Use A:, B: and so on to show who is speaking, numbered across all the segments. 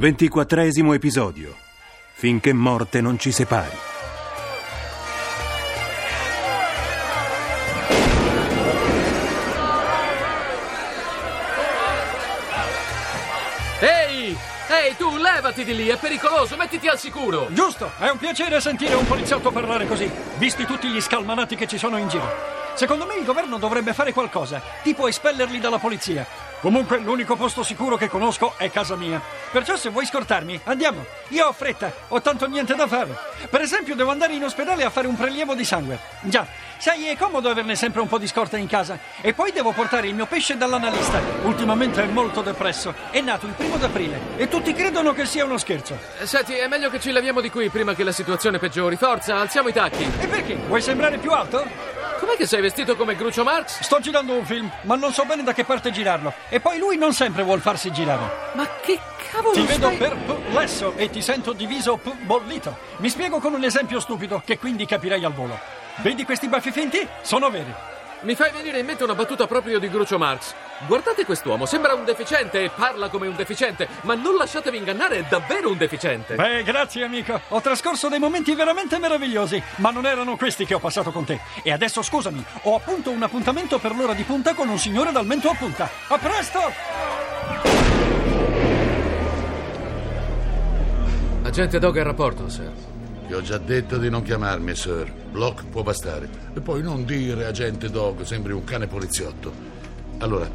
A: Ventiquattresimo episodio. Finché morte non ci separi.
B: Ehi! Ehi, tu levati di lì, è pericoloso, mettiti al sicuro!
C: Giusto, è un piacere sentire un poliziotto parlare così, visti tutti gli scalmanati che ci sono in giro. Secondo me il governo dovrebbe fare qualcosa, tipo espellerli dalla polizia. Comunque l'unico posto sicuro che conosco è casa mia. Perciò se vuoi scortarmi, andiamo. Io ho fretta, ho tanto niente da fare. Per esempio devo andare in ospedale a fare un prelievo di sangue. Già, sai, è comodo averne sempre un po' di scorta in casa. E poi devo portare il mio pesce dall'analista. Ultimamente è molto depresso. È nato il primo d'aprile e tutti credono che sia uno scherzo.
B: Eh, Senti, è meglio che ci leviamo di qui prima che la situazione peggiori. Forza, alziamo i tacchi.
C: E perché? Vuoi sembrare più alto?
B: Com'è che sei vestito come Grucio Marx?
C: Sto girando un film, ma non so bene da che parte girarlo. E poi lui non sempre vuol farsi girare.
B: Ma che cavolo
C: Ti vedo
B: stai...
C: perplesso e ti sento diviso p- bollito. Mi spiego con un esempio stupido che quindi capirei al volo. Vedi questi baffi finti? Sono veri.
B: Mi fai venire in mente una battuta proprio di Grucio Marx. Guardate quest'uomo, sembra un deficiente e parla come un deficiente, ma non lasciatevi ingannare, è davvero un deficiente.
C: Beh, grazie amico. Ho trascorso dei momenti veramente meravigliosi, ma non erano questi che ho passato con te. E adesso scusami, ho appunto un appuntamento per l'ora di punta con un signore dal mento a punta. A presto!
B: Agente Dog al rapporto, sir.
D: Ti ho già detto di non chiamarmi, sir. Block può bastare. E poi non dire agente Dog, sembri un cane poliziotto. Allora,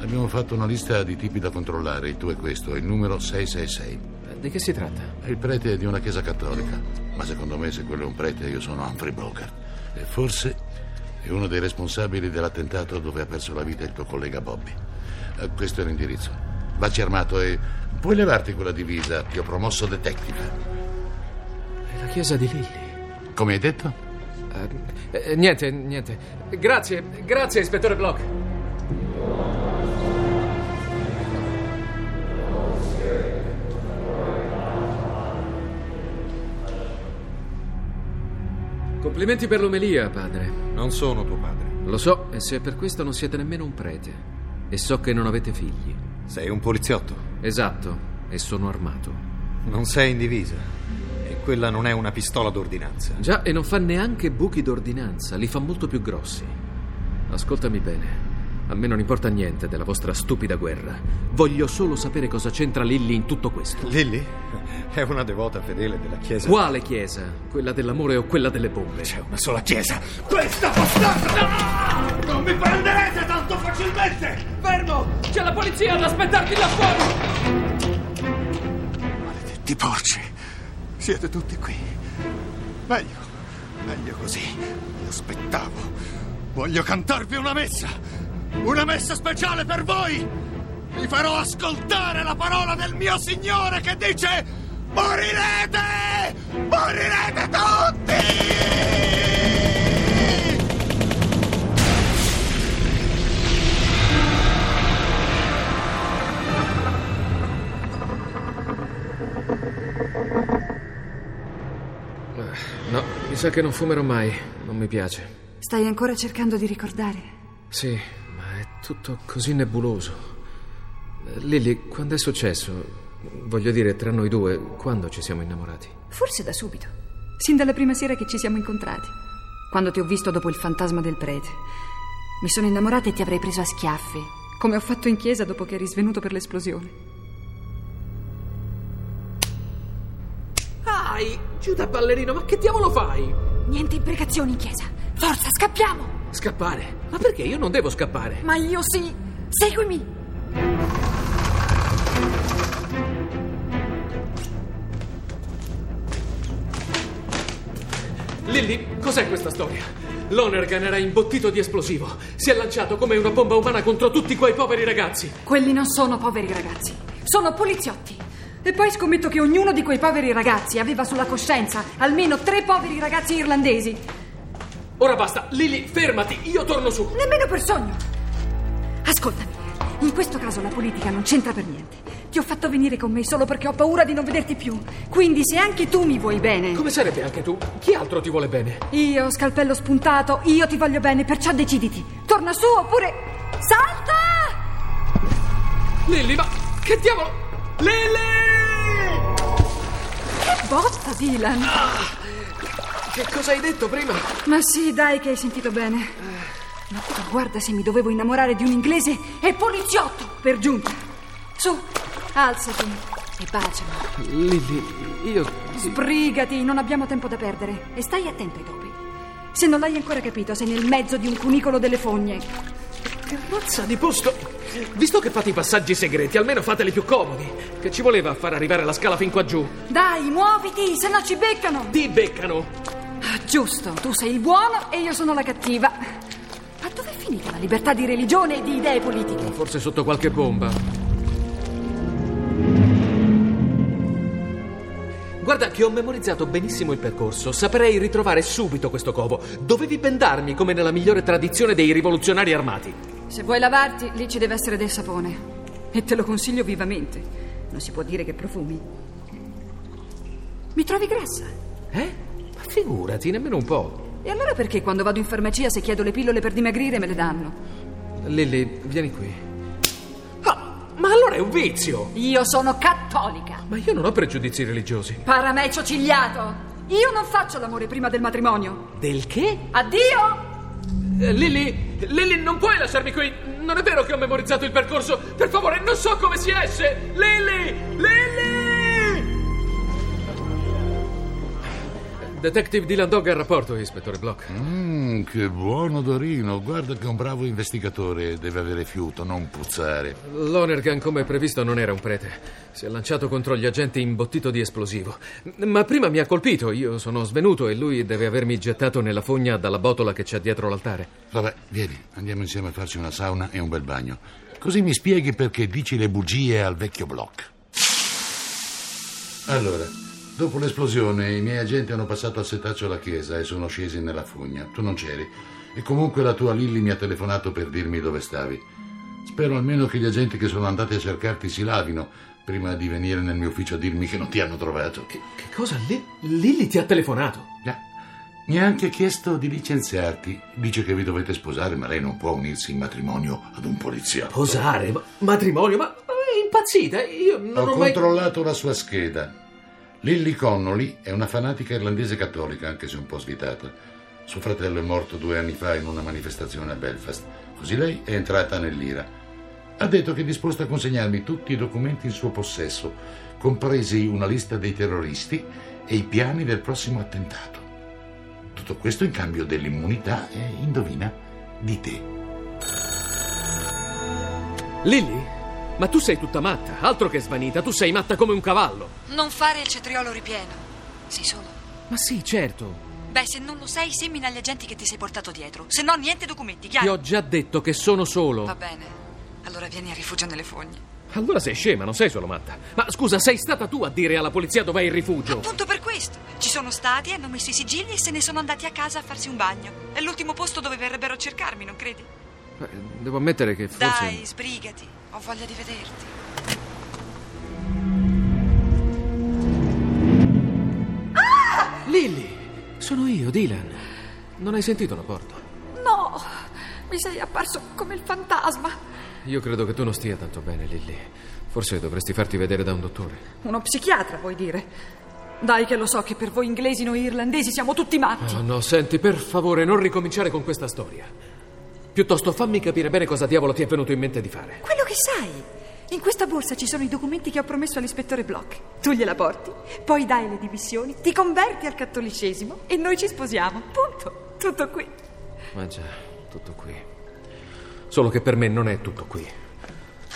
D: abbiamo fatto una lista di tipi da controllare. Il tuo è questo, il numero 666.
B: Eh, Di che si tratta?
D: È il prete di una chiesa cattolica. Ma secondo me, se quello è un prete, io sono Humphrey Bogart. E forse è uno dei responsabili dell'attentato dove ha perso la vita il tuo collega Bobby. Eh, Questo è l'indirizzo. Vacci armato e puoi levarti quella divisa. Ti ho promosso detective.
B: È la chiesa di Lilly.
D: Come hai detto?
B: Eh, eh, niente, niente. Grazie, grazie, ispettore Block. Complimenti per l'omelia, padre.
E: Non sono tuo padre.
B: Lo so, e se per questo non siete nemmeno un prete. E so che non avete figli.
E: Sei un poliziotto.
B: Esatto, e sono armato.
E: Non sei in divisa. E quella non è una pistola d'ordinanza.
B: Già, e non fa neanche buchi d'ordinanza, li fa molto più grossi. Ascoltami bene. A me non importa niente della vostra stupida guerra. Voglio solo sapere cosa c'entra Lilly in tutto questo.
E: Lilly è una devota fedele della chiesa.
B: Quale chiesa? Quella dell'amore o quella delle bombe?
E: C'è una sola chiesa.
F: Questa bastarda! Non mi prenderete tanto facilmente!
B: Fermo! C'è la polizia ad aspettarti là fuori!
F: Maledetti porci! Siete tutti qui. Meglio, meglio così. Vi aspettavo. Voglio cantarvi una messa. Una messa speciale per voi! Vi farò ascoltare la parola del mio Signore che dice: Morirete! Morirete tutti!
B: No, mi sa che non fumerò mai. Non mi piace.
G: Stai ancora cercando di ricordare?
B: Sì, tutto così nebuloso. Lily, quando è successo? Voglio dire, tra noi due, quando ci siamo innamorati?
G: Forse da subito. Sin dalla prima sera che ci siamo incontrati. Quando ti ho visto dopo il fantasma del prete. Mi sono innamorata e ti avrei preso a schiaffi, come ho fatto in chiesa dopo che eri svenuto per l'esplosione.
B: Dai, giù da ballerino, ma che diavolo fai?
G: Niente imprecazioni in chiesa. Forza, scappiamo!
B: Scappare? Ma perché io non devo scappare?
G: Ma io sì! Seguimi!
B: Lilly, cos'è questa storia? Lonergan era imbottito di esplosivo. Si è lanciato come una bomba umana contro tutti quei poveri ragazzi.
G: Quelli non sono poveri ragazzi, sono poliziotti. E poi scommetto che ognuno di quei poveri ragazzi aveva sulla coscienza almeno tre poveri ragazzi irlandesi.
B: Ora basta, Lilly, fermati, io torno su.
G: Nemmeno per sogno. Ascoltami, in questo caso la politica non c'entra per niente. Ti ho fatto venire con me solo perché ho paura di non vederti più. Quindi se anche tu mi vuoi bene.
B: Come sarebbe anche tu? Chi altro ti vuole bene?
G: Io, scalpello spuntato, io ti voglio bene, perciò deciditi. Torna su oppure. Salta!
B: Lilly, ma che diavolo? Lilly!
G: Che botta, Dylan!
B: Che cosa hai detto prima?
G: Ma sì, dai, che hai sentito bene. Ma tu guarda se mi dovevo innamorare di un inglese e poliziotto, per giunta. Su, alzati e baciami.
B: Lilly, io.
G: Sbrigati, non abbiamo tempo da perdere. E stai attento ai topi. Se non l'hai ancora capito, sei nel mezzo di un cunicolo delle fogne.
B: Che razza di posto! Visto che fate i passaggi segreti, almeno fateli più comodi. Che ci voleva a far arrivare la scala fin qua giù?
G: Dai, muoviti, se no ci beccano.
B: Ti beccano!
G: Giusto, tu sei il buono e io sono la cattiva. Ma dov'è finita la libertà di religione e di idee politiche?
B: Forse sotto qualche bomba. Guarda che ho memorizzato benissimo il percorso. Saprei ritrovare subito questo covo. Dovevi bendarmi come nella migliore tradizione dei rivoluzionari armati.
G: Se vuoi lavarti, lì ci deve essere del sapone. E te lo consiglio vivamente. Non si può dire che profumi. Mi trovi grassa?
B: Eh? Figurati, nemmeno un po'.
G: E allora perché quando vado in farmacia se chiedo le pillole per dimagrire me le danno?
B: Lilly, vieni qui. Ah, ma allora è un vizio!
G: Io sono cattolica.
B: Ma io non ho pregiudizi religiosi.
G: Paramecio cigliato. Io non faccio l'amore prima del matrimonio.
B: Del che?
G: Addio!
B: Eh, Lilly, Lilly, non puoi lasciarmi qui. Non è vero che ho memorizzato il percorso. Per favore, non so come si esce. Lilly! Lilly! Detective Dylan Dog al rapporto, ispettore Block.
D: Mmm, che buono odorino. Guarda che un bravo investigatore deve avere fiuto, non puzzare.
B: Lonergan, come previsto, non era un prete. Si è lanciato contro gli agenti imbottito di esplosivo. Ma prima mi ha colpito. Io sono svenuto e lui deve avermi gettato nella fogna dalla botola che c'è dietro l'altare.
D: Vabbè, vieni, andiamo insieme a farci una sauna e un bel bagno. Così mi spieghi perché dici le bugie al vecchio Block. Allora, dopo l'esplosione i miei agenti hanno passato al setaccio la chiesa e sono scesi nella fogna. Tu non c'eri. E comunque la tua Lilly mi ha telefonato per dirmi dove stavi. Spero almeno che gli agenti che sono andati a cercarti si lavino prima di venire nel mio ufficio a dirmi che non ti hanno trovato.
B: Che, che cosa? Li- Lilly ti ha telefonato?
D: Già. Mi ha anche chiesto di licenziarti. Dice che vi dovete sposare, ma lei non può unirsi in matrimonio ad un poliziotto.
B: Posare? Ma- matrimonio? Ma, ma è impazzita? Io non
D: Ho
B: ho mai...
D: controllato la sua scheda. Lilly Connolly è una fanatica irlandese cattolica, anche se un po' svitata. Suo fratello è morto due anni fa in una manifestazione a Belfast. Così lei è entrata nell'ira. Ha detto che è disposta a consegnarmi tutti i documenti in suo possesso, compresi una lista dei terroristi e i piani del prossimo attentato. Tutto questo in cambio dell'immunità e, indovina, di te.
B: Lilly? Ma tu sei tutta matta, altro che svanita, tu sei matta come un cavallo.
H: Non fare il cetriolo ripieno. Sei solo.
B: Ma sì, certo.
H: Beh, se non lo sei, semina gli agenti che ti sei portato dietro. Se no, niente documenti,
B: Ti
H: chiaro?
B: ho già detto che sono solo.
H: Va bene. Allora vieni a rifugio nelle fogne.
B: Allora sei scema, non sei solo matta. Ma scusa, sei stata tu a dire alla polizia dov'è il rifugio?
H: Appunto per questo. Ci sono stati, hanno messo i sigilli e se ne sono andati a casa a farsi un bagno. È l'ultimo posto dove verrebbero a cercarmi, non credi?
B: Eh, Devo ammettere che forse.
H: Dai, sbrigati. Ho voglia di vederti.
B: Lilly! Sono io, Dylan. Non hai sentito la porta?
G: No, mi sei apparso come il fantasma.
B: Io credo che tu non stia tanto bene, Lilly. Forse dovresti farti vedere da un dottore.
G: Uno psichiatra, vuoi dire? Dai, che lo so che per voi inglesi noi irlandesi siamo tutti matti.
B: Oh, no, senti, per favore, non ricominciare con questa storia. Piuttosto fammi capire bene cosa diavolo ti è venuto in mente di fare.
G: Quello che sai. In questa borsa ci sono i documenti che ho promesso all'ispettore Block. Tu gliela porti, poi dai le dimissioni, ti converti al cattolicesimo e noi ci sposiamo. Punto. Tutto qui.
B: Ma già, tutto qui. Solo che per me non è tutto qui.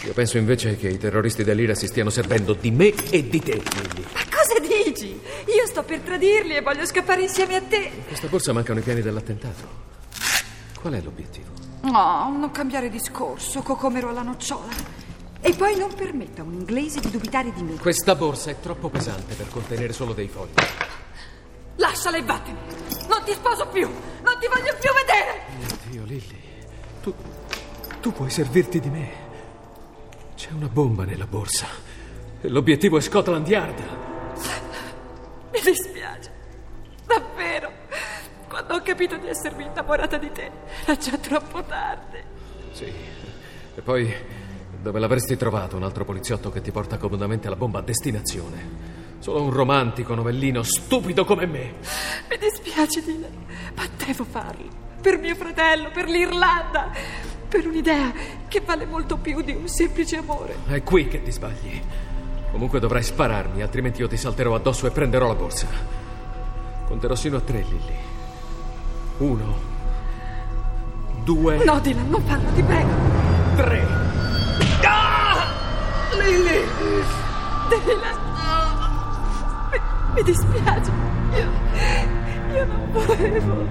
B: Io penso invece che i terroristi dell'Ira si stiano servendo di me e di te, Lilly.
G: Ma cosa dici? Io sto per tradirli e voglio scappare insieme a te.
B: In questa borsa mancano i piani dell'attentato. Qual è l'obiettivo?
G: No, non cambiare discorso, cocomero alla nocciola. E poi non permetta a un inglese di dubitare di me.
B: Questa borsa è troppo pesante per contenere solo dei fogli.
G: Lasciala e vattene. Non ti sposo più. Non ti voglio più vedere.
B: Mio Dio, Lilly. Tu. Tu puoi servirti di me. C'è una bomba nella borsa. L'obiettivo è Scotland Yard.
G: Mi dispiace. Quando ho capito di essermi innamorata di te, era già troppo tardi.
B: Sì. E poi, dove l'avresti trovato un altro poliziotto che ti porta comodamente la bomba a destinazione? Solo un romantico novellino stupido come me.
G: Mi dispiace, Dylan, ma devo farlo. Per mio fratello, per l'Irlanda, per un'idea che vale molto più di un semplice amore.
B: È qui che ti sbagli. Comunque dovrai spararmi, altrimenti io ti salterò addosso e prenderò la borsa. Conterò sino a tre, Lilly. Uno. Due.
G: No, Dylan, non farlo, ti prego.
B: Tre.
G: Ah! Lily! Dylan! Mi, mi dispiace. Io, io non volevo.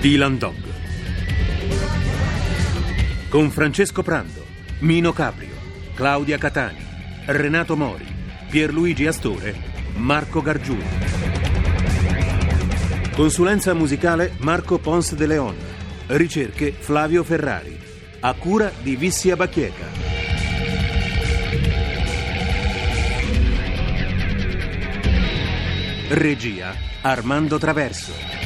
A: Dylan Dog. Con Francesco Prando, Mino Caprio, Claudia Catani, Renato Mori, Pierluigi Astore, Marco Gargiulo. Consulenza musicale Marco Pons de Leon. Ricerche Flavio Ferrari. A cura di Vissia Bacchieca. Regia Armando Traverso.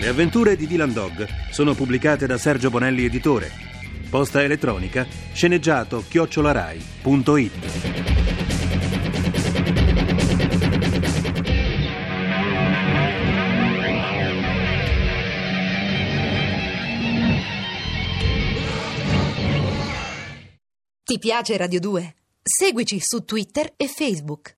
A: Le avventure di Dylan Dog sono pubblicate da Sergio Bonelli Editore. Posta elettronica sceneggiato chiocciolarai.it.
I: Ti piace Radio 2? Seguici su Twitter e Facebook.